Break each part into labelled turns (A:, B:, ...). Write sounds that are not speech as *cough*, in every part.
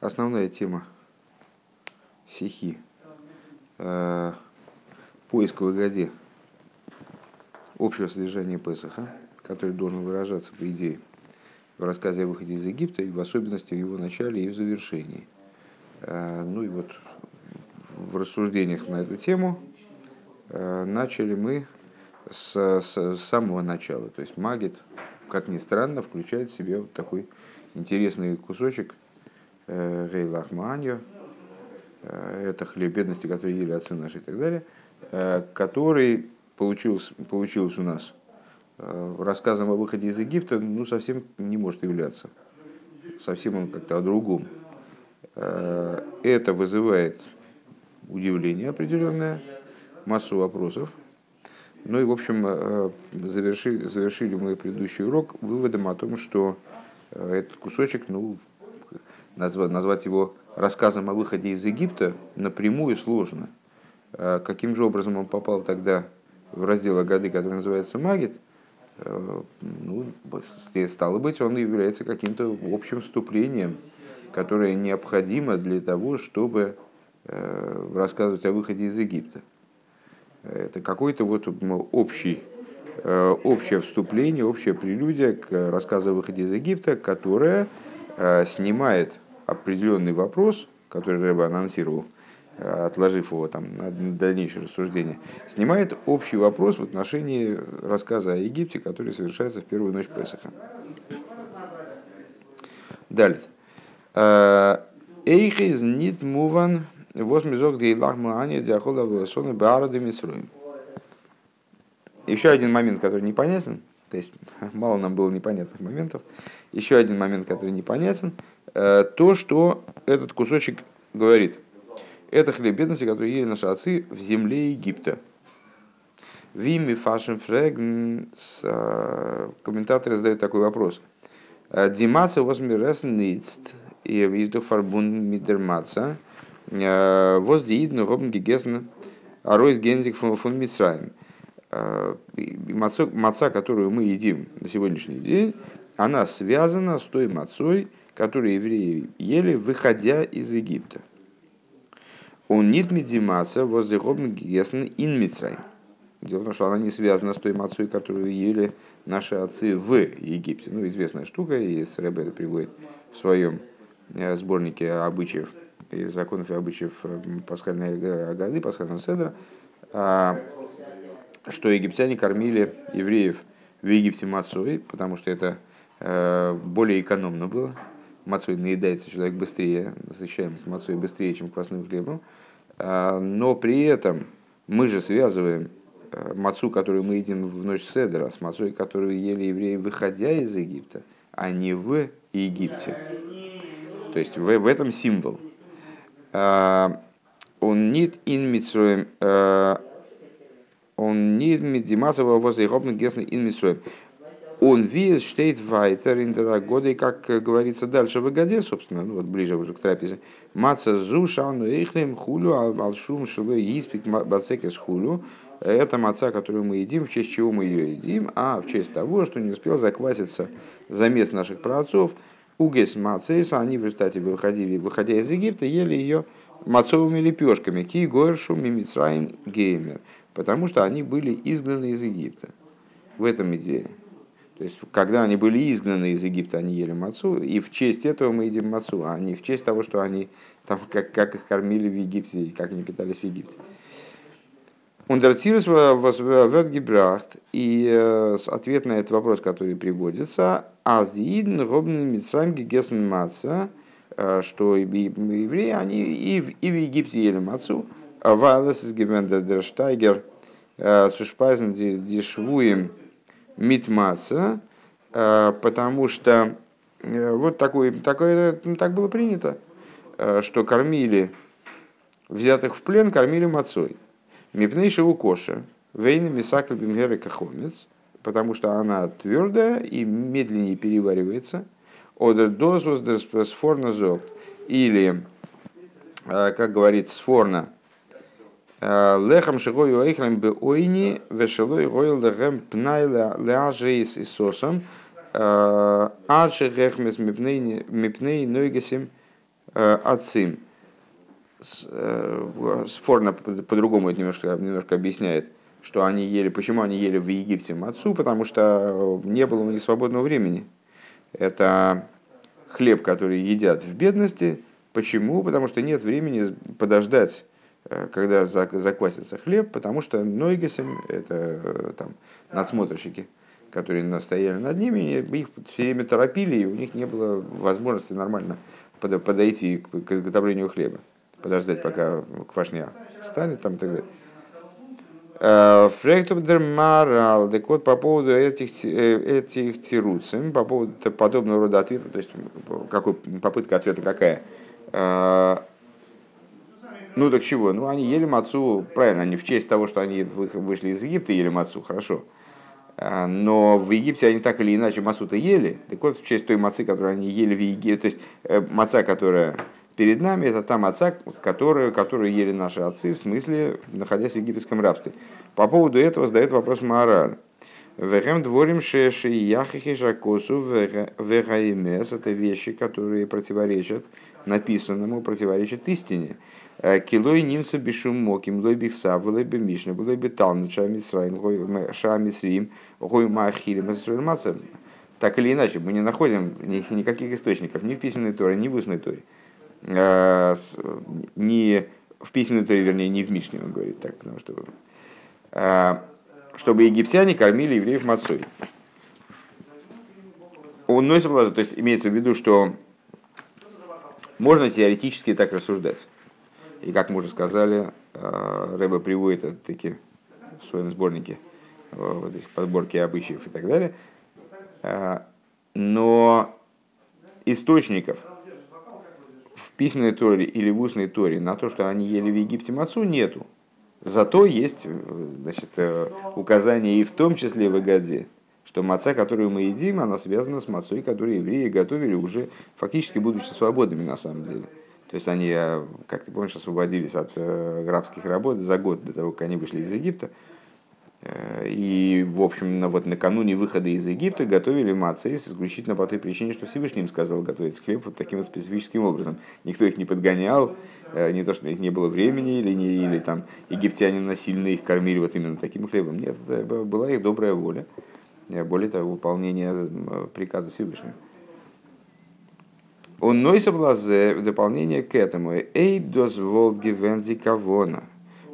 A: основная тема стихи. Э, поиск в Агаде общего содержания Песаха, который должен выражаться, по идее, в рассказе о выходе из Египта, и в особенности в его начале и в завершении. Э, ну и вот в рассуждениях на эту тему э, начали мы с, с, с самого начала. То есть Магит, как ни странно, включает в себя вот такой интересный кусочек Гейлах Мааньо, это хлеб бедности, которые ели отцы наши и так далее, который получился, получилось у нас рассказом о выходе из Египта, ну, совсем не может являться. Совсем он как-то о другом. Это вызывает удивление определенное, массу вопросов. Ну и, в общем, завершили, завершили мы предыдущий урок выводом о том, что этот кусочек, ну, назвать, назвать его рассказом о выходе из Египта напрямую сложно. А каким же образом он попал тогда в раздел Агады, который называется Магит, э, ну, стало быть, он является каким-то общим вступлением, которое необходимо для того, чтобы э, рассказывать о выходе из Египта. Это какой-то вот общий, э, общее вступление, общая прелюдия к рассказу о выходе из Египта, которое снимает определенный вопрос, который Рэба анонсировал, э, отложив его там, на дальнейшее рассуждение, снимает общий вопрос в отношении рассказа о Египте, который совершается в первую ночь Песаха. Далее. Э, Эйхиз нит муван возмезок дейлах маани диахола васона баарады митсруем. Еще один момент, который непонятен, то есть *laughs* мало нам было непонятных моментов. Еще один момент, который непонятен, то, что этот кусочек говорит. Это хлеб бедности, который ели наши отцы в земле Египта. Вими фашен фрегн, э, комментаторы задают такой вопрос. «Э, Димаца возмирес ницт, и виздух фарбун мидермаца, воздиидну робн гегесн, аройс гензик фун мицраем. Маца, которую мы едим на сегодняшний день, она связана с той мацой, которые евреи ели, выходя из Египта. Он нит медимаса возле гесн ин Мицрай. Дело в том, что она не связана с той мацой, которую ели наши отцы в Египте. Ну, известная штука, и Рэбе это приводит в своем э, сборнике обычаев и законов и обычаев э, пасхальной годы, пасхального седра, а, что египтяне кормили евреев в Египте мацой, потому что это э, более экономно было, мацой наедается человек быстрее, насыщаемость мацой быстрее, чем квасным хлебом. А, но при этом мы же связываем э, мацу, которую мы едим в ночь Седера, с мацой, которую ели евреи, выходя из Египта, а не в Египте. То есть в, в этом символ. А, он нит ин э, он нит мидимасова возле гопны гесны ин он весь штейт вайтер индерагоды, как говорится дальше в Агаде, собственно, ну вот ближе уже к трапезе. Маца зу шауну ихлем хулю алшум шилы испик бацекес хулю. Это маца, которую мы едим, в честь чего мы ее едим, а в честь того, что не успел закваситься замес наших праотцов. Угес мацейса, они в результате выходили, выходя из Египта, ели ее мацовыми лепешками. Ки горшу мимицраим геймер. Потому что они были изгнаны из Египта. В этом идее. То есть, когда они были изгнаны из Египта, они ели мацу, и в честь этого мы едим мацу, а не в честь того, что они там, как, как их кормили в Египте, и как они питались в Египте. Ундертирус Вергибрахт, и э, ответ на этот вопрос, который приводится, Аздиидн Робн Митсрайм Гесен Маца, э, что евреи, они и в, и в Египте ели мацу, Вайлес из Гевендер Сушпайзен Дишвуем митмаса, э, потому что э, вот такое, такое, так было принято, э, что кормили взятых в плен, кормили мацой. Мипнейшего коша, вейна мисакл бимгеры кахомец, потому что она твердая и медленнее переваривается. Одер дозвоз сфорна зог. Или, как говорит сфорна, Лехам шигой уэйхлем бы ойни вешелой гойл лехем пнай ляжейс и сосом. Адши гехмес мипней нойгесим Ацим. Сфорно по-другому это немножко, немножко объясняет, что они ели, почему они ели в Египте мацу, потому что не было у них свободного времени. Это хлеб, который едят в бедности. Почему? Потому что нет времени подождать, когда заквасится хлеб, потому что нойгесом, это там надсмотрщики, которые настояли над ними, их все время торопили, и у них не было возможности нормально подойти к изготовлению хлеба, подождать, пока квашня встанет там и так далее. Э, Фрейктубдермарал, так вот, по поводу этих, э, этих тируцем, по поводу подобного рода ответа, то есть какой, попытка ответа какая? Ну так чего? Ну они ели мацу, правильно, они в честь того, что они вышли из Египта, ели мацу, хорошо. А, но в Египте они так или иначе мацу-то ели. Так вот, в честь той мацы, которую они ели в Египте, то есть э, маца, которая перед нами, это та маца, которую, которую ели наши отцы, в смысле, находясь в египетском рабстве. По поводу этого задает вопрос Маораль. Вехем дворим шеши яхихи жакосу вегаимес. Это вещи, которые противоречат написанному, противоречат истине. Э, килой нимца бешум моким, лой бихса, лой бы мишна, лой бы талну, шамисраим, шамисрим, гой махилим, маца. Так или иначе, мы не находим никаких источников ни в письменной торе, ни в устной торе. Э, ни в письменной торе, вернее, не в Мишне, он говорит так, потому что э, чтобы египтяне кормили евреев мацой. Он носит то есть имеется в виду, что можно теоретически так рассуждать. И как мы уже сказали, э, Рэба приводит это таки в своем сборнике вот этих подборки обычаев и так далее. Э, но источников в письменной торе или в устной торе на то, что они ели в Египте мацу, нету. Зато есть значит, э, указание и в том числе в Агаде, что маца, которую мы едим, она связана с мацой, которую евреи готовили уже фактически будучи свободными на самом деле. То есть они, э, как ты помнишь, освободились от э, рабских работ за год до того, как они вышли из Египта. Э, и, в общем, вот накануне выхода из Египта готовили мацейс исключительно по той причине, что Всевышний им сказал готовить хлеб вот таким вот специфическим образом. Никто их не подгонял, не то, что у них не было времени, или, не, или там египтяне насильно их кормили вот именно таким хлебом. Нет, это была их добрая воля. Более того, выполнение приказа Всевышнего. Он нойса влазе в дополнение к этому. Эйб дос волгивенди кавона.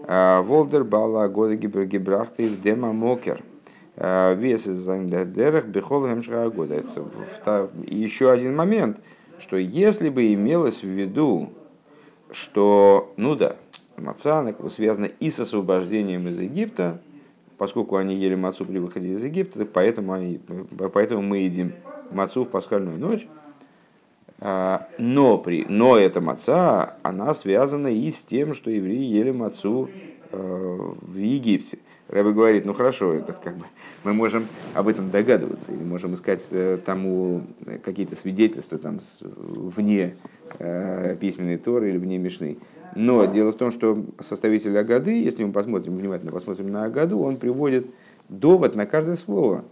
A: А, Волдер бала года гибрахты в дема мокер. А, вес из дерах бехол года. И еще один момент, что если бы имелось в виду, что, ну да, маца связана и с освобождением из Египта, поскольку они ели мацу при выходе из Египта, поэтому, они, поэтому мы едим мацу в пасхальную ночь, но, при, но эта маца, она связана и с тем, что евреи ели мацу э, в Египте. Рэбе говорит, ну хорошо, это как бы мы можем об этом догадываться, или можем искать э, тому какие-то свидетельства там, вне э, письменной Торы или вне Мишны. Но дело в том, что составитель Агады, если мы посмотрим внимательно посмотрим на Агаду, он приводит довод на каждое слово.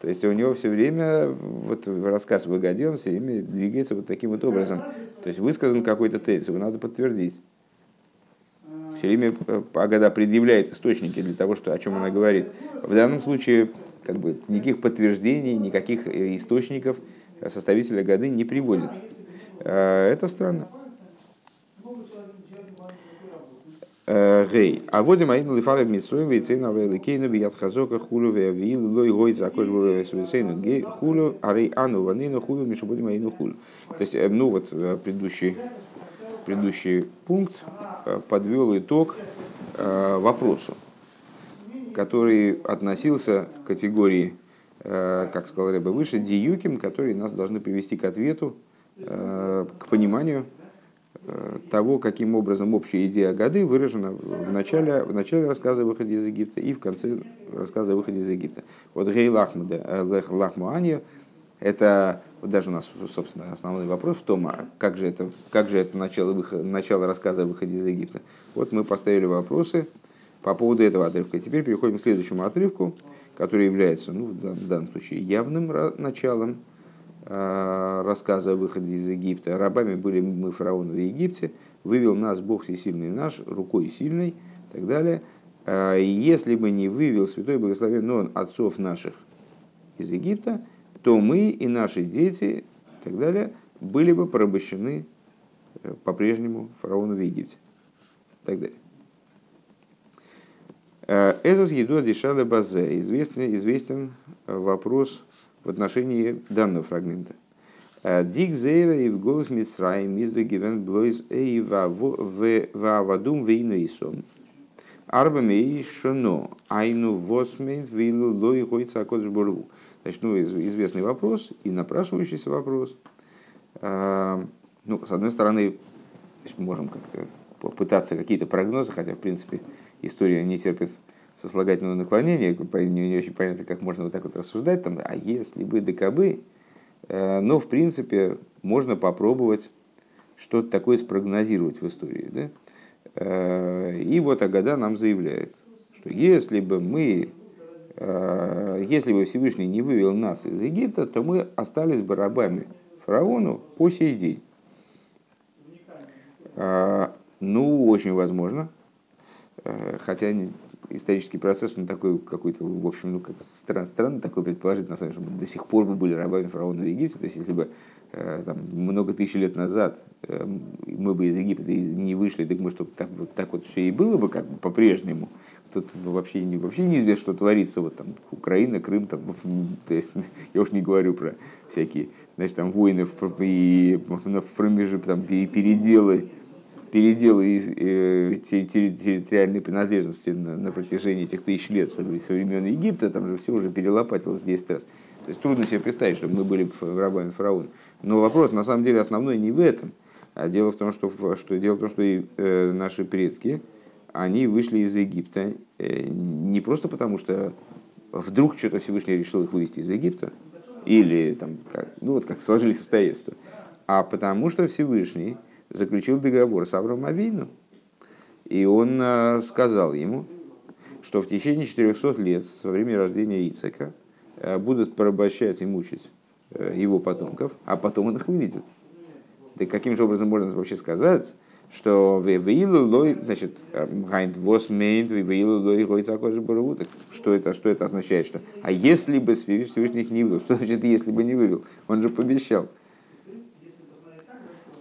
A: То есть у него все время, вот рассказ в он все время двигается вот таким вот образом. То есть высказан какой-то тезис, его надо подтвердить. Все время э, Агада предъявляет источники для того, что, о чем она говорит. В данном случае как бы, никаких подтверждений, никаких э, источников составитель Агады не приводит. Э, это странно. Гей. А вот и мои лифары митсуем, вейцейна вейликейну, бият хазока, хулю веявил, лой гой закош вейцейну, гей, хулю, арей ану, ванину, хулю, мишабуди моину хулю. То есть, ну вот, предыдущий, предыдущий пункт подвел итог вопросу, который относился к категории, как сказал Рэбе выше, диюким, которые нас должны привести к ответу, к пониманию Э, того, каким образом общая идея Гады выражена в начале, в начале рассказа о выходе из Египта и в конце рассказа о выходе из Египта. Вот Гей Лахмуда, Лахму Анья, это вот даже у нас, собственно, основной вопрос в том, а как же это, как же это начало, выхода, начало рассказа о выходе из Египта. Вот мы поставили вопросы по поводу этого отрывка. Теперь переходим к следующему отрывку, который является, ну, в данном случае, явным началом рассказа о выходе из Египта. Рабами были мы фараону в Египте, вывел нас Бог всесильный наш, рукой сильной и так далее. Если бы не вывел святой благословен он отцов наших из Египта, то мы и наши дети и так далее были бы порабощены э, по-прежнему фараону в Египте. И так далее. Э, Эзос еду дешале базе. Известен, известен вопрос в отношении данного фрагмента. Э, Дик зейра и в голос Мицрай мизду гивен блойз эй вавадум вейну исон. Арба мей шоно айну восмейн вейлу лой гойца кодж Значит, ну, известный вопрос и напрашивающийся вопрос. Э, ну, с одной стороны, можем как-то попытаться какие-то прогнозы, хотя, в принципе, история не терпит сослагательного наклонения, не, не очень понятно, как можно вот так вот рассуждать, там, а если бы ДКБ, э, но, в принципе, можно попробовать что-то такое спрогнозировать в истории. Да? Э, и вот Агада нам заявляет, что если бы мы, э, если бы Всевышний не вывел нас из Египта, то мы остались бы рабами фараону по сей день. Ну, очень возможно. Хотя исторический процесс, он такой какой-то, в общем, ну, как странно, странно такой предположить, на самом деле, что до сих пор бы были рабами фараона в Египте. То есть, если бы э, там, много тысяч лет назад э, мы бы из Египта не вышли, так мы что так вот, так вот все и было бы как бы по-прежнему. Тут вообще, вообще неизвестно, что творится. Вот там Украина, Крым, там, то есть, *laughs* я уж не говорю про всякие, значит, там войны в, и, в промежутке, там, и переделы переделы э, территориальной принадлежности на, протяжении этих тысяч лет со времен Египта, там же все уже перелопатилось 10 раз. То есть трудно себе представить, чтобы мы были рабами фараона. Но вопрос на самом деле основной не в этом. А дело в том, что, что, дело в том, что и, э, наши предки, они вышли из Египта э, не просто потому, что вдруг что-то Всевышний решил их вывести из Египта, или там, как, ну вот как сложились обстоятельства, а потому что Всевышний заключил договор с Авраамом Авину, и он э, сказал ему, что в течение 400 лет со времени рождения Ицека э, будут порабощать и мучить э, его потомков, а потом он их выведет. Да каким же образом можно вообще сказать, что значит, что это, что это означает, что, а если бы Всевышний их не вывел, *laughs* что значит, если бы не вывел, он же пообещал.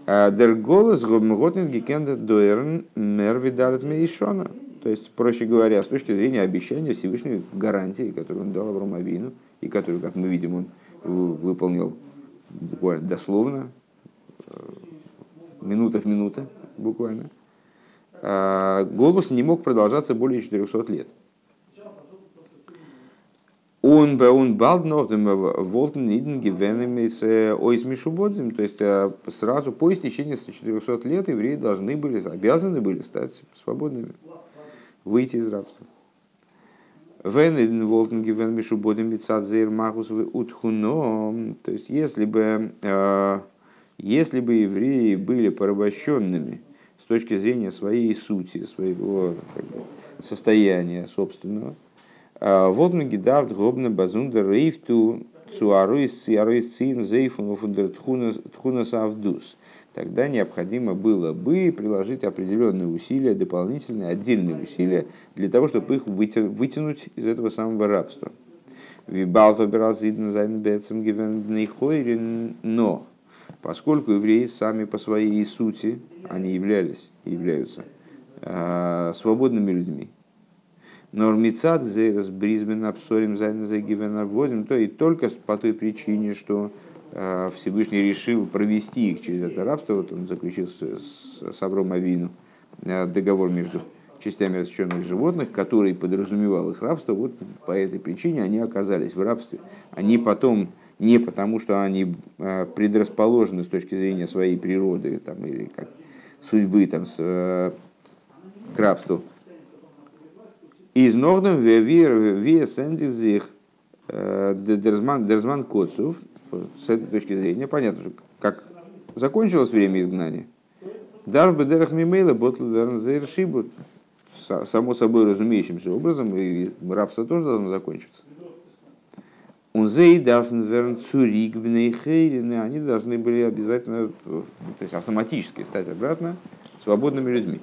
A: Дер голос готнет гекенда дуэрн мервидарт мейшона. То есть, проще говоря, с точки зрения обещания Всевышней гарантии, которую он дал Аврааму Авину, и которую, как мы видим, он выполнил буквально дословно, э, минута в минута буквально, а, голос не мог продолжаться более 400 лет. Он бы он балднотом волтен иден гивенемис ойсмишубодзим. То есть э, сразу по истечении 400 лет евреи должны были, обязаны были стать свободными, выйти из рабства. Вен иден волтен гивен мишубодзим мицадзейр магус утхуно. То есть если бы, э, если бы евреи были порабощенными с точки зрения своей сути, своего как бы, состояния собственного, Водна гидарт гобна базундер рейфту цуаруис циаруис цин зейфун фундер тхунас авдус. Тогда необходимо было бы приложить определенные усилия, дополнительные, отдельные усилия для того, чтобы их вытянуть из этого самого рабства. Но поскольку евреи сами по своей сути, они являлись являются свободными людьми, נאר מצד גזירת ברית בין הבתרים זיינען עבדים, то и только по той причине, что э, Всевышний решил провести их через это рабство, вот он заключил с, Авром Авину э, договор между частями расчленных животных, который подразумевал их рабство, вот по этой причине они оказались в рабстве. Они потом, не потому что они э, предрасположены с точки зрения своей природы там, или как судьбы там, с, к рабству, из Нордом вия сендизих э, дерзман, Коцов, с этой точки зрения, понятно, что как закончилось время изгнания, Дар в бедерах мимейла шибут. Само собой разумеющимся образом, и рабство тоже должно закончиться. Унзей дарфен цурик они должны были обязательно, то есть автоматически стать обратно свободными людьми.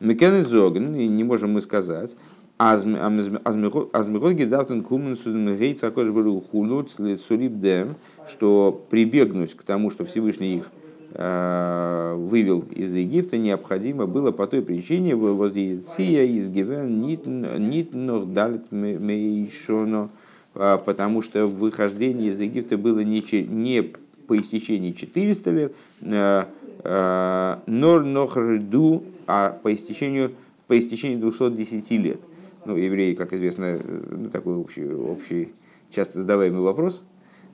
A: Мекен зоген, и не можем мы сказать, Азмихот гидафтен кумен суден гейц акош был хулут цуриб дем, что прибегнуть к тому, что Всевышний их э, вывел из Египта, необходимо было по той причине, возле Ция из Гивен нит далит мейшоно, а, потому что выхождение из Египта было не, не по истечении 400 лет, э, нор нохрду, а по истечению, по истечению 210 лет. Ну, евреи, как известно, ну, такой общий, общий часто задаваемый вопрос.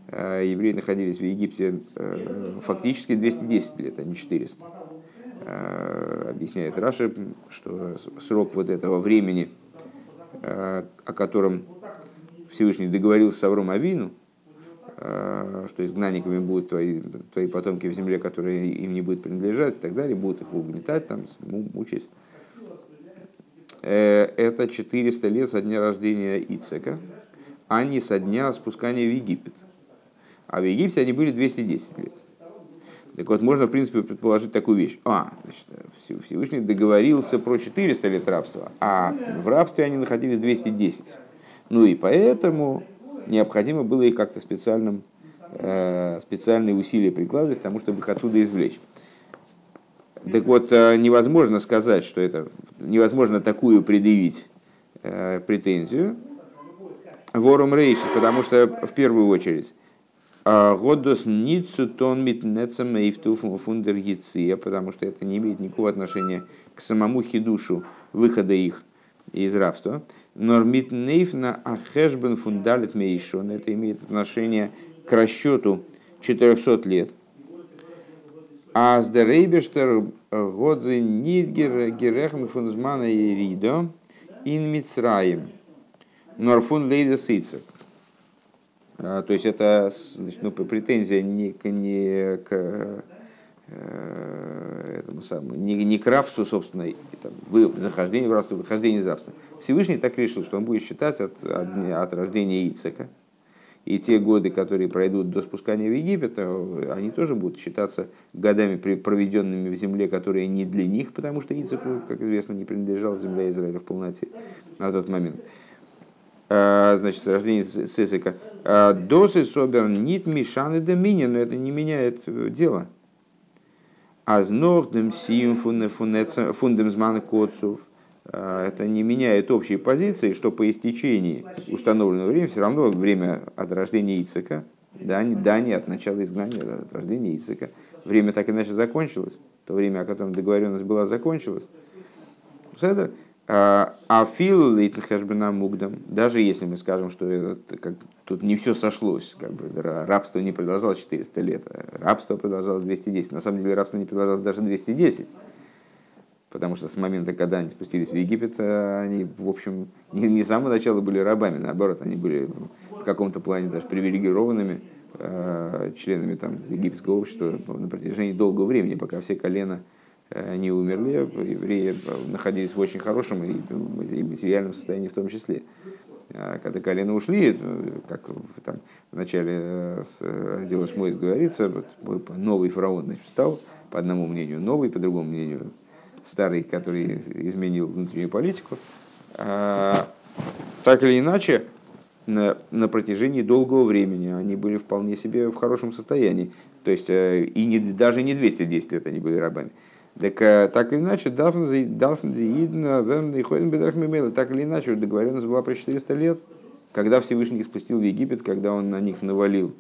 A: Э, евреи находились в Египте фактически 210 лет, а не 400. Объясняет Раши, что срок вот этого времени, о котором Всевышний договорился с Авром Авину, э, что изгнанниками будут твои, твои потомки в земле, которая им не будет принадлежать и так далее, будут их угнетать, там, мучить. Э, это 400 лет со дня рождения Ицека, а не со дня спускания в Египет. А в Египте они были 210 лет. Так вот, можно, в принципе, предположить такую вещь. А, значит, Всевышний договорился про 400 лет рабства, а в рабстве они находились 210. Ну и поэтому необходимо было их как-то специальным, э, специальные усилия прикладывать к тому, чтобы их оттуда извлечь. Так вот, э, невозможно сказать, что это невозможно такую предъявить э, претензию ворум рейш, потому что в первую очередь Годос ницу тон митнецам эйфту фундер потому что это не имеет никакого отношения к самому хидушу выхода их из рабства. Нормит нейфна ахешбен фундалит мейшон. Это имеет отношение к расчету 400 лет. А с дерейбештер годзе нидгер герехм фунзмана и ридо ин мицраим. Норфун лейда сыцек. То есть это значит, ну, претензия не, не к Э, этому самому, не, не к рабству, собственно, там, вы, захождение в рабство, выхождение из рабства. Всевышний так решил, что он будет считать от, от, от рождения Ицека. И те годы, которые пройдут до спускания в Египет, э, они тоже будут считаться годами, проведенными в земле, которые не для них, потому что Ицеку, как известно, не принадлежала земля Израиля в полноте на тот момент. Э, значит, рождение Цисика. Досы собер нит мишаны домини, но это не меняет дело Аз нордем сием фундем змана коцов. А, это не меняет общей позиции, что по истечении установленного времени все равно время от рождения Ицека, да, не, да, не от начала изгнания, а от рождения Ицека. Время так иначе закончилось. То время, о котором договоренность была, закончилось. А фил лейтенхэшбена мугдам, даже если мы скажем, что это, как, тут не все сошлось, как бы рабство не продолжалось 400 лет, а рабство продолжалось 210. На самом деле рабство не продолжалось даже 210. Потому что с момента, когда они спустились в Египет, э, они, в общем, не, не с самого начала были рабами, наоборот, они были в каком-то плане даже привилегированными э, членами там, египетского общества на протяжении долгого времени, пока все колена Э, не умерли, евреи находились в очень хорошем и материальном состоянии в том числе. А когда колено ушли, э, как там, в начале э, раздела Шмойс говорится, вот, новый фараон значит, встал, по одному мнению новый, по другому мнению старый, который изменил внутреннюю политику. А, так или иначе, на, на протяжении долгого времени они были вполне себе в хорошем состоянии. То есть и не, даже не 210 лет они были рабами. Так, э, так или иначе, так или иначе, договоренность была про 400 лет, когда Всевышний их спустил в Египет, когда он на них навалил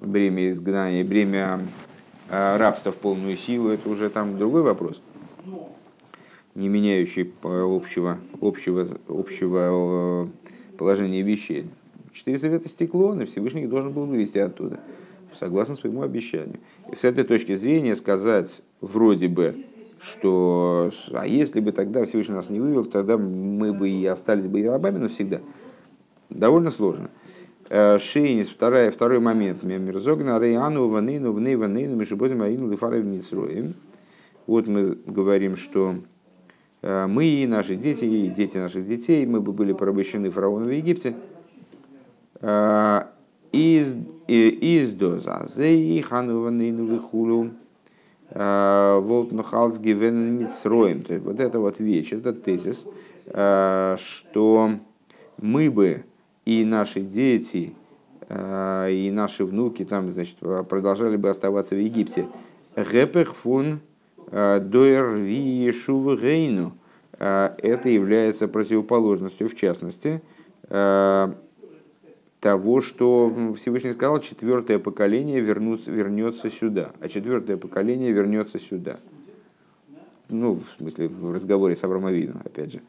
A: бремя изгнания, бремя э, рабства в полную силу, это уже там другой вопрос, не меняющий общего, общего, общего э, положения вещей. 400 лет истекло, и Всевышний должен был вывести оттуда, согласно своему обещанию. И с этой точки зрения сказать вроде бы, что а если бы тогда Всевышний нас не вывел, тогда мы бы и остались бы и рабами навсегда. Довольно сложно. Э, Шейнис, второй, второй момент. Мирзогна, Рейану, Ванейну, Вней, Ванейну, Мишебодим, Аину, Лифарой, Вницроем. Вот мы говорим, что мы и наши дети, и дети наших детей, мы бы были порабощены фараоном в Египте. из из доза зей хануванину вихулю волтнухалс гивен митсроем. То есть вот это вот вещь, этот тезис, что мы бы и наши дети, и наши внуки там, значит, продолжали бы оставаться в Египте. Гепех фун доер ви гейну. Это является противоположностью, в частности, того, что Всевышний сказал, четвертое поколение вернутся, вернется сюда, а четвертое поколение вернется сюда. Ну, в смысле, в разговоре с Авромовином, опять же.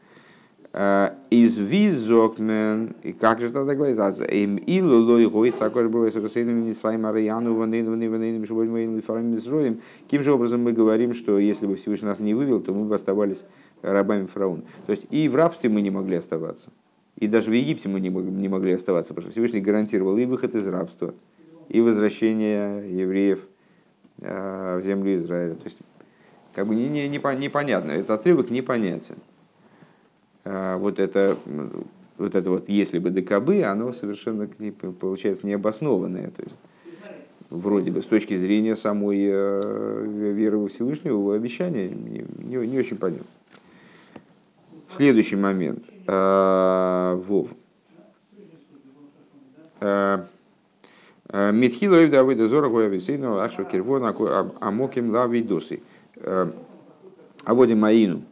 A: А, из визокмен, и как же тогда говорится, им илу лой гой цакош было с Русейном Нисраим Араяну ванейну ванейну ванейну мишвой моим лифарам Мисроим. Каким же образом мы говорим, что если бы Всевышний нас не вывел, то мы бы оставались рабами фараона. То есть и в рабстве мы не могли оставаться. И даже в Египте мы не могли оставаться, потому что Всевышний гарантировал и выход из рабства, и возвращение евреев а, в землю Израиля. То есть, как бы не, не, не, непонятно, этот отрывок непонятен. А, вот это, вот это вот «если бы ДКБ», оно совершенно получается необоснованное. То есть, вроде бы с точки зрения самой э, веры во Всевышнего, обещания не, не, не очень понятно. Следующий момент. А, Вов. А, Митхилоев Давыда Зора Гоявисейну Ахшу Кирвона Амоким Лавидосы. Аводим Маину.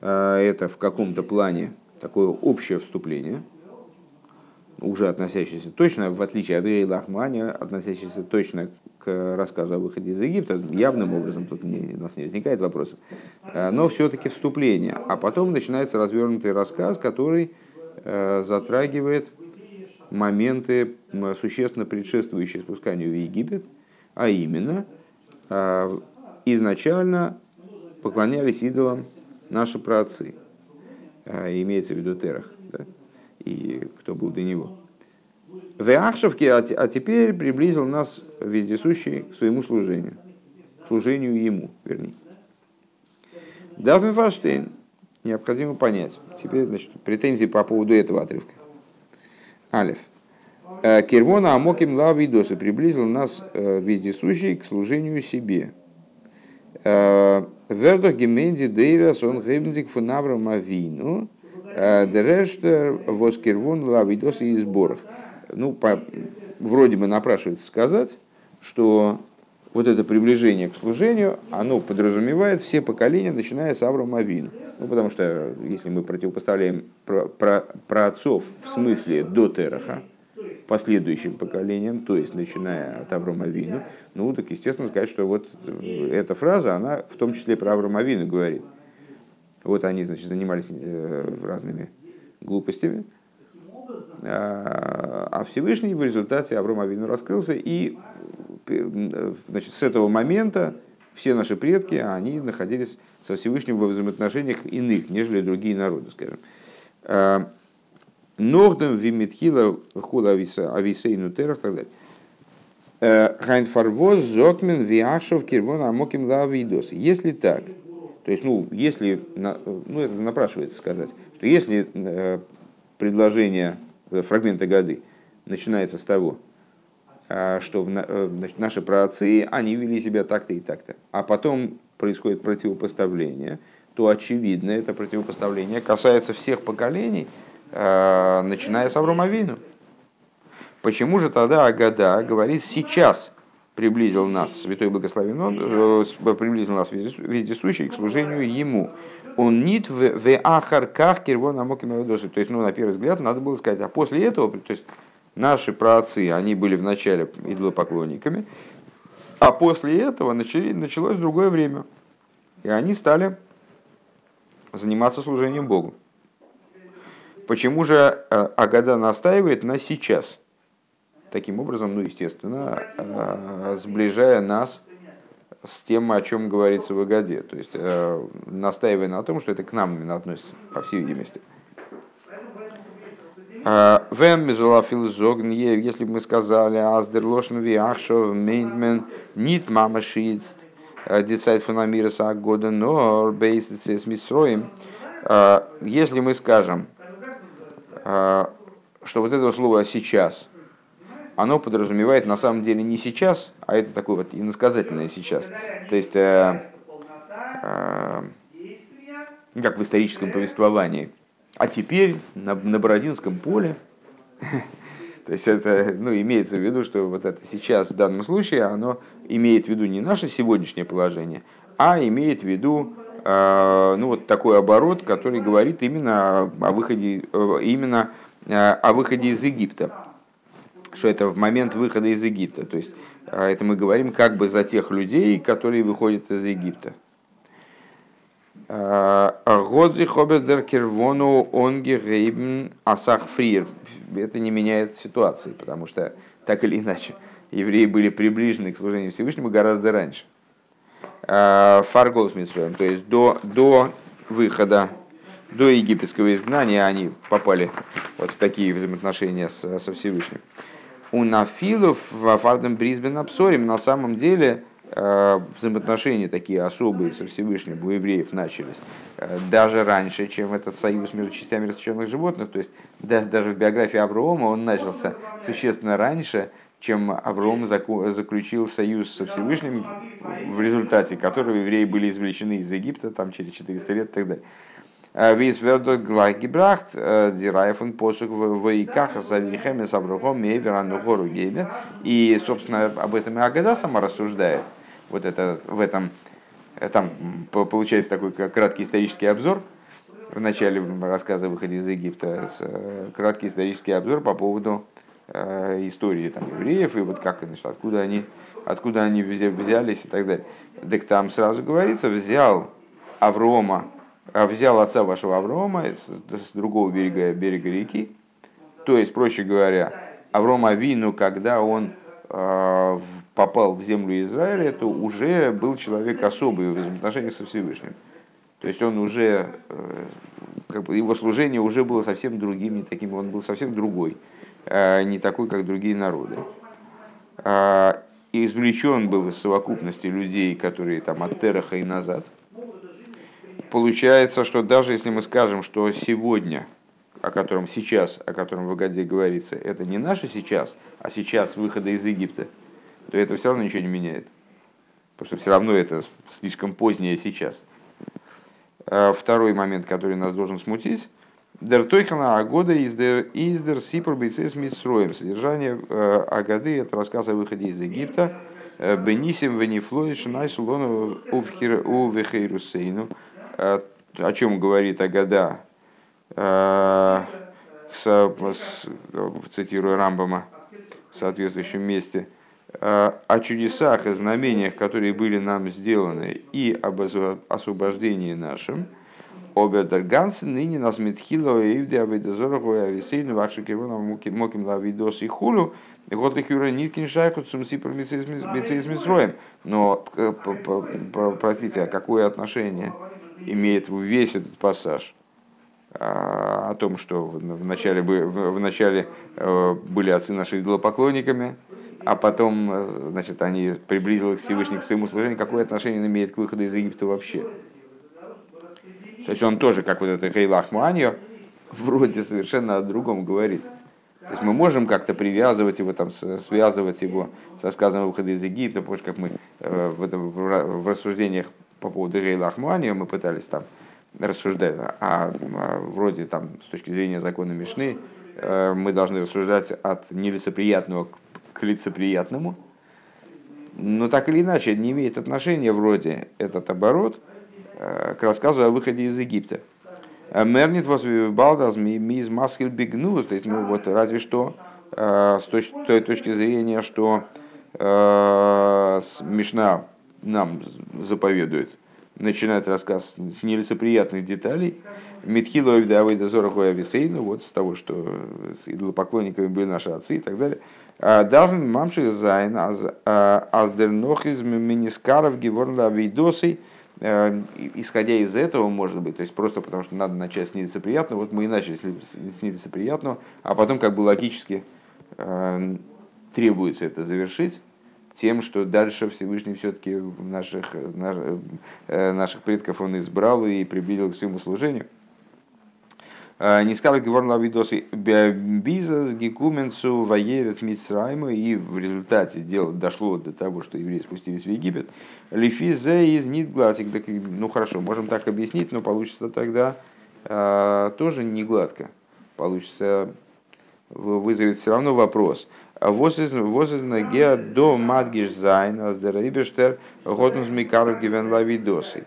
A: Это в каком-то плане такое общее вступление, уже относящееся точно, в отличие от Рей Лахмани, относящееся точно к рассказу о выходе из Египта, явным образом тут не, у нас не возникает вопросов, э, но все-таки вступление. А потом начинается развернутый рассказ, который э, затрагивает моменты, существенно предшествующие спусканию в Египет, а именно, изначально поклонялись идолам наши праотцы, имеется в виду Терах, да? и кто был до него. В Ахшевке, а, а теперь приблизил нас вездесущий к своему служению, служению ему, вернее. Давми Фаштейн необходимо понять. Теперь, значит, претензии по поводу этого отрывка. Алиф. «Э, Кирвона Амоким Лавидоса приблизил нас э, вездесущий к служению себе. Э, Вердох Геменди Дейрас он Гебнзик Фунаврам Авину Дерештер Воскирвон Лавидоса и сборах ну, по, вроде бы напрашивается сказать, что вот это приближение к служению, оно подразумевает все поколения, начиная с Авраама Авину. Ну, потому что если мы противопоставляем про, про, про отцов в смысле до Тераха, последующим поколениям, то есть начиная от Авраама Авину, ну, так естественно сказать, что вот эта фраза, она в том числе про Авраама Авину говорит. Вот они, значит, занимались э, разными глупостями, а, а Всевышний в результате Аврома Авину раскрылся, и значит, с этого момента все наши предки, они находились со Всевышним во взаимоотношениях иных, нежели другие народы, скажем. Нордем вимитхила хула ависейну терах и так далее. Э, Хайн фарвоз зокмен виашов кирвон амоким лавидос. Если так, то есть, ну, если, ну, это напрашивается сказать, что если предложение фрагменты годы, начинается с того, что значит, наши праотцы, они вели себя так-то и так-то. А потом происходит противопоставление, то очевидно, это противопоставление касается всех поколений, начиная с Авромавину. Почему же тогда Агада говорит сейчас приблизил нас, святой благословен он, э, приблизил нас вездесущий к служению ему он нит в ахарках кирвон амоким То есть, ну, на первый взгляд, надо было сказать, а после этого, то есть, наши праотцы, они были вначале идолопоклонниками, а после этого начали, началось другое время. И они стали заниматься служением Богу. Почему же э, Агада настаивает на сейчас? Таким образом, ну, естественно, э, сближая нас с тем, о чем говорится в Агаде. То есть э, настаивая на том, что это к нам именно относится, по всей видимости. Вем если бы мы сказали, аздер лошн виахшов мейнтмен нит мама шиист, э, децайт фунамира года, но бейсится с митсроем. А, если мы скажем, что вот это слово «сейчас», оно подразумевает на самом деле не сейчас, а это такое вот иносказательное сейчас. То есть, э, э, как в историческом повествовании. А теперь на, на Бородинском поле, *laughs* то есть это ну, имеется в виду, что вот это сейчас в данном случае, оно имеет в виду не наше сегодняшнее положение, а имеет в виду э, ну, вот такой оборот, который говорит именно о выходе, э, именно э, о выходе из Египта. Что это в момент выхода из Египта. То есть это мы говорим как бы за тех людей, которые выходят из Египта. Годзи хобедер кирвону онги гейбн асах. Это не меняет ситуации, потому что так или иначе евреи были приближены к служению Всевышнему гораздо раньше. Фаргол Митсроем, то есть до, до выхода, до египетского изгнания они попали вот в такие взаимоотношения с, со Всевышним. У Нафилов в Фардем Брисбен Апсорим на самом деле Э, взаимоотношения такие особые со Всевышним у евреев начались э, даже раньше, чем этот союз между частями растущенных животных. То есть даже в биографии Авраама он начался существенно раньше, чем Авраам заключил союз со Всевышним, в результате которого евреи были извлечены из Египта там, через 400 лет и так далее. Э, Вис вердо глагибрахт, дираев он посук в Икаха Савихеме Саврухом Мейверану Гору Гейбер. И, собственно, об этом и Агада сама рассуждает – вот это, в этом, э, там получается такой краткий исторический обзор, в начале рассказа о из Египта, э, краткий исторический обзор по поводу э, истории там, евреев и вот как, значит, откуда они, откуда они взялись и так далее. Так там сразу говорится, взял Аврома, взял отца вашего Аврома с, с другого берега, берега реки, то есть, проще говоря, Аврома Вину, когда он попал в землю Израиля, то уже был человек особый в взаимоотношениях со Всевышним. То есть он уже, э, как бы его служение уже было совсем другим, не таким, он был совсем другой, э, не такой, как другие народы. А, и извлечен был из совокупности людей, которые там от Тераха и назад. Получается, что даже если мы скажем, что сегодня, о котором сейчас, о котором в Агаде говорится, это не наше сейчас, а сейчас выхода из Египта – то это все равно ничего не меняет. Потому что все равно это слишком позднее сейчас. А второй момент, который нас должен смутить. Дертойхана Агода издер издер сипр бейцес митсроем. Содержание э, Агады это рассказ о выходе из Египта. Э, Бенисим венифлой шинай сулону у вехейрусейну. Э, о чем говорит Агада? Цитирую Рамбама в соответствующем месте – о чудесах и знамениях, которые были нам сделаны, и об освобождении нашем, Обердерганс ныне нас Митхилова и Ивде Авидозороху и Ависейну Вакши Кирвона Моким Лавидос и Хулу Год их Юра Ниткин Шайхут Сумси Митроем. Но, простите, а какое отношение имеет весь этот пассаж? о том, что в начале, э, были отцы наши идолопоклонниками, а потом, э, значит, они приблизились Всевышний к своему служению, какое отношение он имеет к выходу из Египта вообще? То есть он тоже, как вот это Хейлах Муаньо, *laughs* вроде совершенно о другом говорит. То есть мы можем как-то привязывать его, там, связывать его со сказанным выхода из Египта, потому что как мы э, в, этом, в рассуждениях по поводу Хейлах Муаньо мы пытались там рассуждать, а, а вроде там с точки зрения закона Мишны э, мы должны рассуждать от нелицеприятного к лицеприятному. Но так или иначе, не имеет отношения вроде этот оборот к рассказу о выходе из Египта. Э, Мернит вас балдаз миз маскель бигну, то есть, ну вот разве что э, с той точки зрения, что Мишна нам заповедует, начинает рассказ с нелицеприятных деталей. Митхилоев Давида Зорахуя Висейну, вот с того, что с идолопоклонниками были наши отцы и так далее. Должен мамших зайн аздернох из минискаров геворн авидосой, э, исходя из этого, может быть, то есть просто потому что надо начать с нелицеприятного, вот мы и начали с нелицеприятного, а потом как бы логически э, требуется это завершить тем, что дальше Всевышний все-таки наших, э, наших предков он избрал и приблизил к своему служению. Не сказал Геворн Лавидосы Бизас Гекуменцу Ваерет Мицрайма, и в результате дело дошло до того, что евреи спустились в Египет. לפי זה איז ניט גלאטיק. Ну хорошо, можем так объяснить, но получится тогда а, тоже не гладко. Получится, вызовет все равно вопрос. וואס איז נוגע דא מדגיש זיין, אז דער אויבערשטער האט אונז מקרב געווען לעבודתו.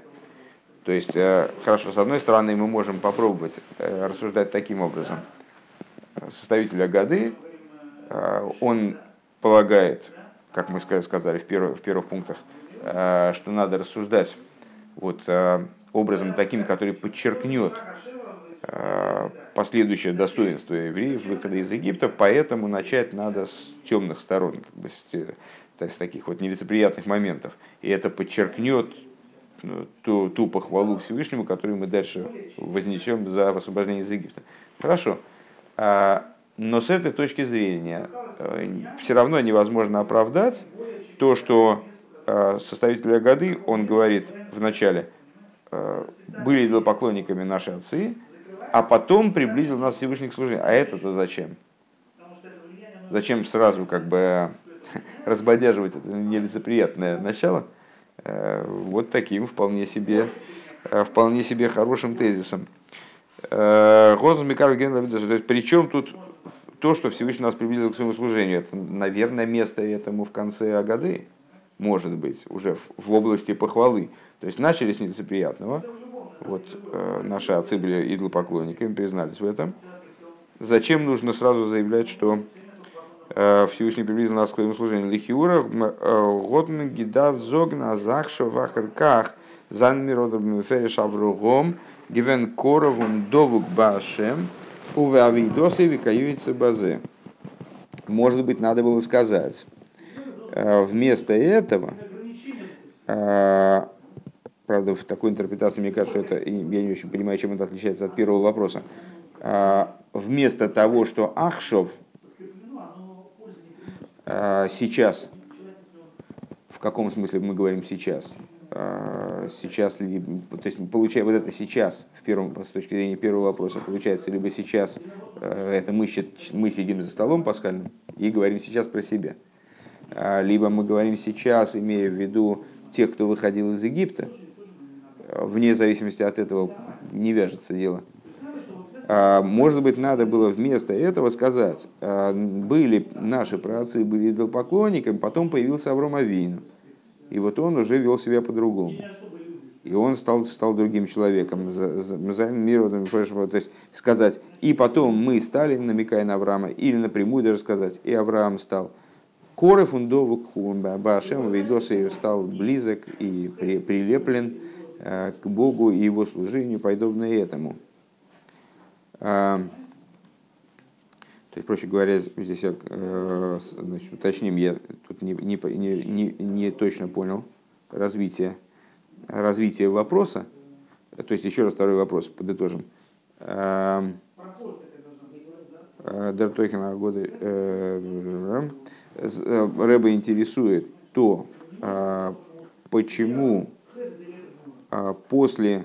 A: То есть, э, хорошо, с одной стороны, мы можем попробовать э, рассуждать таким образом. Составитель Агады, э, он полагает, как мы сказали в первых, в первых пунктах, что надо рассуждать вот образом таким, который подчеркнет последующее достоинство евреев выхода из Египта, поэтому начать надо с темных сторон, как бы с, с таких вот нелицеприятных моментов. И это подчеркнет ту, ту похвалу Всевышнему, которую мы дальше вознесем за освобождение из Египта. Хорошо. А, но с этой точки зрения э, все равно невозможно оправдать то, что э, составитель годы, он говорит в начале, э, были идолопоклонниками наши отцы, а потом приблизил нас Всевышний к служению. А это-то зачем? Зачем сразу как бы *laughs* разбодяживать это нелицеприятное начало? Э, вот таким вполне себе, э, вполне себе хорошим тезисом. Э, причем тут то, что Всевышний нас приблизил к своему служению, это, наверное, место этому в конце Агады, может быть, уже в, в области похвалы. То есть начали с нелицеприятного. Вот э, наши отцы были идолопоклонниками, признались в этом. Зачем нужно сразу заявлять, что Всевышний приблизил нас к своему служению. Лихиура, э, Готмен, Гидав, Зогна, Захшо, Вахарках, Зан Миродом, Фереш Авругом, Гивен Коровун, Довук Башем, Уве Авидосы, Викаюицы Базе. Может быть, надо было сказать, э, вместо этого, правда, в такой интерпретации, мне кажется, это, я не очень понимаю, чем это отличается от первого вопроса, вместо того, что Ахшов – сейчас, в каком смысле мы говорим сейчас? А, сейчас, то есть получая вот это сейчас, в первом, с точки зрения первого вопроса, получается, либо сейчас а, это мы, мы сидим за столом пасхальным и говорим сейчас про себя, либо мы говорим сейчас, имея в виду тех, кто выходил из Египта, вне зависимости от этого не вяжется дело – а, может быть, надо было вместо этого сказать, а, были наши праотцы были идолопоклонниками, потом появился Авром Авин. И вот он уже вел себя по-другому. И он стал, стал другим человеком. Миром, то есть сказать, и потом мы стали, намекая на Авраама, или напрямую даже сказать, и Авраам стал. Коры фундову Башем Вейдоса стал близок и прилеплен а, к Богу и его служению, подобное этому. То есть, проще говоря, здесь э, значит, уточним, я тут не, не, не, не точно понял развитие, развитие вопроса. То есть, еще раз второй вопрос, подытожим. Э, Дертойхена годы э, Рэба интересует то, почему после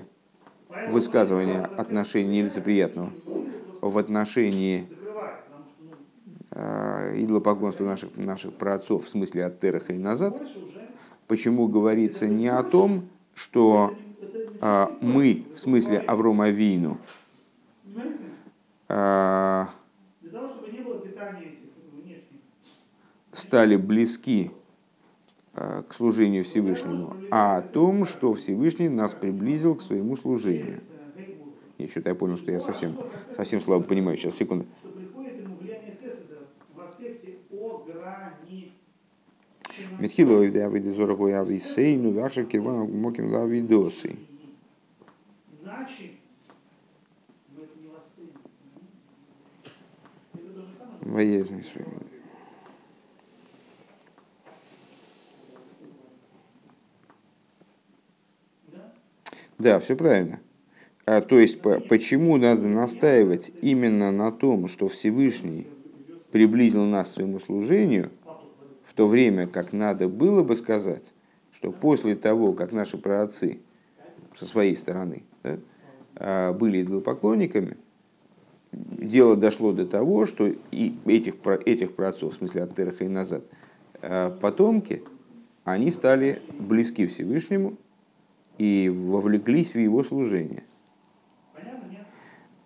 A: высказывания отношения нелицеприятного в отношении э, идолопоклонства наших, наших праотцов, в смысле от Тераха и назад, почему говорится не о том, что э, мы, в смысле Аврома Вину, э, стали близки к служению Всевышнему, а о том, что Всевышний нас приблизил к своему служению. И что-то я понял, что я совсем, совсем слабо понимаю. Сейчас, секунду. Митхило и да выйдет зороху я висейну, вахшев кирвана моким ла видосы. Воезный Да, все правильно. А, то есть, почему надо настаивать именно на том, что Всевышний приблизил нас к своему служению, в то время как надо было бы сказать, что после того, как наши праотцы со своей стороны да, а, были идолопоклонниками, дело дошло до того, что и этих, этих праотцов, в смысле от Тераха и назад, э, потомки, они стали близки Всевышнему и вовлеклись в его служение.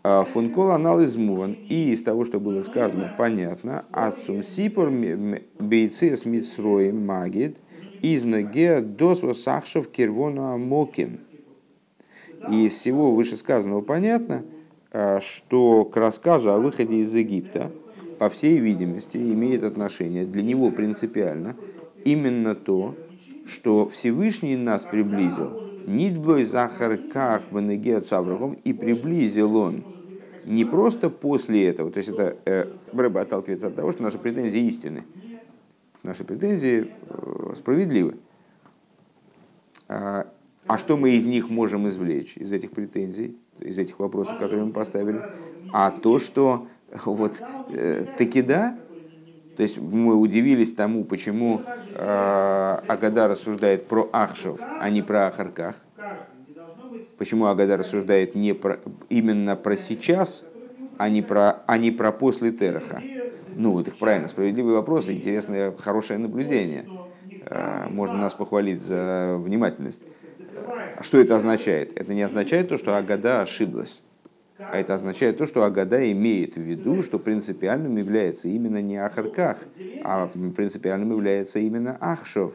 A: А Функол анализ муван. И из того, что было сказано, понятно. Ацум сипор бейцес митсроем магит из ноге досва сахшев кирвона моким. И из всего вышесказанного понятно, а, что к рассказу о выходе из Египта, по всей видимости, имеет отношение для него принципиально именно то, что Всевышний нас приблизил. Нидблой Захар Ках Венегео и приблизил он не просто после этого, то есть это э, Брэба отталкивается от того, что наши претензии истины, наши претензии э, справедливы. А, а что мы из них можем извлечь, из этих претензий, из этих вопросов, которые мы поставили? А то, что вот э, таки да, то есть мы удивились тому, почему э, Агада рассуждает про Ахшев, а не про Ахарках. Почему Агада рассуждает не про, именно про сейчас, а не про, а не про после Тераха? Ну, вот их правильно, справедливый вопрос, интересное, хорошее наблюдение. Э, можно нас похвалить за внимательность. Что это означает? Это не означает то, что Агада ошиблась. А это означает то, что Агада имеет в виду, что принципиальным является именно не Ахарках, а принципиальным является именно Ахшов.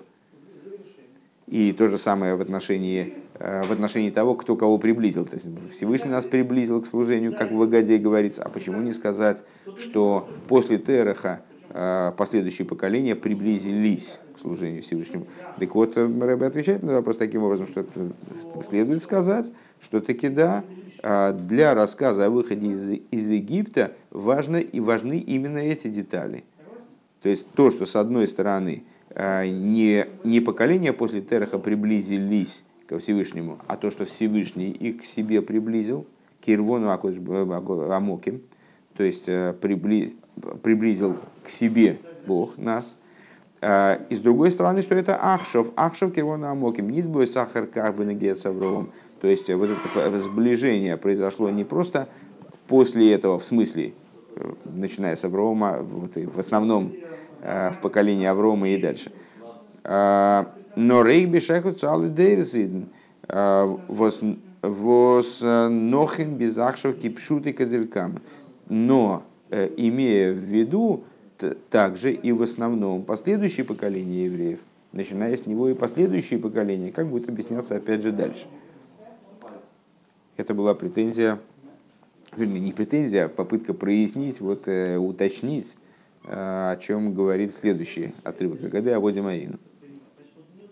A: И то же самое в отношении, э, в отношении того, кто кого приблизил. То есть Всевышний нас приблизил к служению, как в Агаде говорится. А почему не сказать, что после Тераха э, последующие поколения приблизились к служению Всевышнему? Так вот, э, Рэбе отвечает на вопрос таким образом, что следует сказать, что таки да, для рассказа о выходе из, из Египта важно и важны именно эти детали. То есть то, что с одной стороны Э, не, не поколения после Тераха приблизились ко Всевышнему, а то, что Всевышний их к себе приблизил, Кирвону Амоким, то есть э, приблиз, приблизил к себе Бог нас. Э, и с другой стороны, что это Ахшов, Ахшов Кирвону Амоким, будет сахар как бы Савровым. То есть вот это сближение произошло не просто после этого, в смысле, начиная с Аврома, вот, в основном Э, в поколении Аврома и дальше. Э, но рейк шайху цалы дейрсиден э, вос нохин безахшев кипшуты кадзелькам. Но имея в виду также и в основном последующие поколения евреев, начиная с него и последующие поколения, как будет объясняться опять же дальше. Это была претензия, вернее, не претензия, а попытка прояснить, вот, уточнить о чем говорит следующий отрывок Агады о Воде Маину.